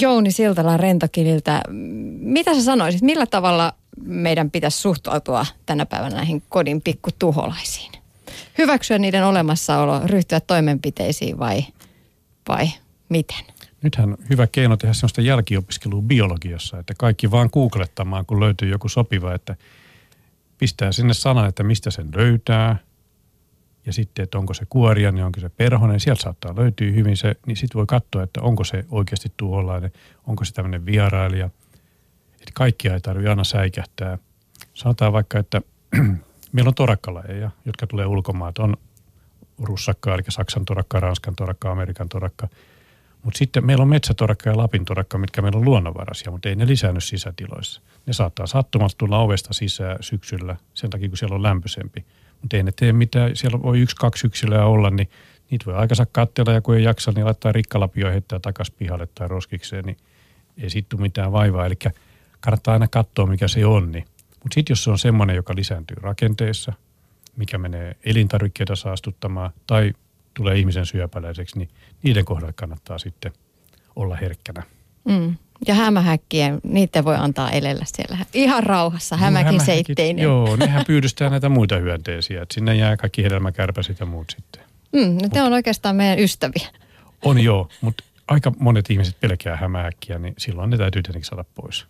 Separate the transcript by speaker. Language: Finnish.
Speaker 1: Jouni Siltala Rentokililtä, mitä sä sanoisit, millä tavalla meidän pitäisi suhtautua tänä päivänä näihin kodin pikkutuholaisiin? Hyväksyä niiden olemassaolo, ryhtyä toimenpiteisiin vai, vai miten?
Speaker 2: Nythän hyvä keino tehdä sellaista jälkiopiskelua biologiassa, että kaikki vaan googlettamaan, kun löytyy joku sopiva, että pistää sinne sanan, että mistä sen löytää – ja sitten, että onko se kuoria, niin onko se perhonen, sieltä saattaa löytyä hyvin se, niin sitten voi katsoa, että onko se oikeasti tuholainen, onko se tämmöinen vierailija. Että kaikkia ei tarvitse aina säikähtää. Sanotaan vaikka, että meillä on torakkalajeja, jotka tulee ulkomaat. On russakka, eli Saksan torakka, Ranskan torakka, Amerikan torakka. Mutta sitten meillä on metsätorakka ja Lapin torakka, mitkä meillä on luonnonvaraisia, mutta ei ne lisäänny sisätiloissa. Ne saattaa sattumasta tulla ovesta sisään syksyllä sen takia, kun siellä on lämpöisempi mutta ei ne tee mitään. Siellä voi yksi, kaksi yksilöä olla, niin niitä voi aikansa katsella ja kun ei jaksa, niin laittaa rikkalapio heittää takaisin pihalle tai roskikseen, niin ei siitä mitään vaivaa. Eli kannattaa aina katsoa, mikä se on. Niin. Mutta sitten jos se on semmoinen, joka lisääntyy rakenteessa, mikä menee elintarvikkeita saastuttamaan tai tulee ihmisen syöpäläiseksi, niin niiden kohdalla kannattaa sitten olla herkkänä.
Speaker 1: Mm. Ja hämähäkkien, niitä voi antaa elellä siellä ihan rauhassa, hämäkin no, seitteinen.
Speaker 2: Joo, nehän pyydystää näitä muita hyönteisiä. Että sinne jää kaikki hedelmäkärpäsit ja muut sitten.
Speaker 1: Mm, no te on oikeastaan meidän ystäviä.
Speaker 2: On joo, mutta aika monet ihmiset pelkää hämähäkkiä, niin silloin ne täytyy tietenkin saada pois.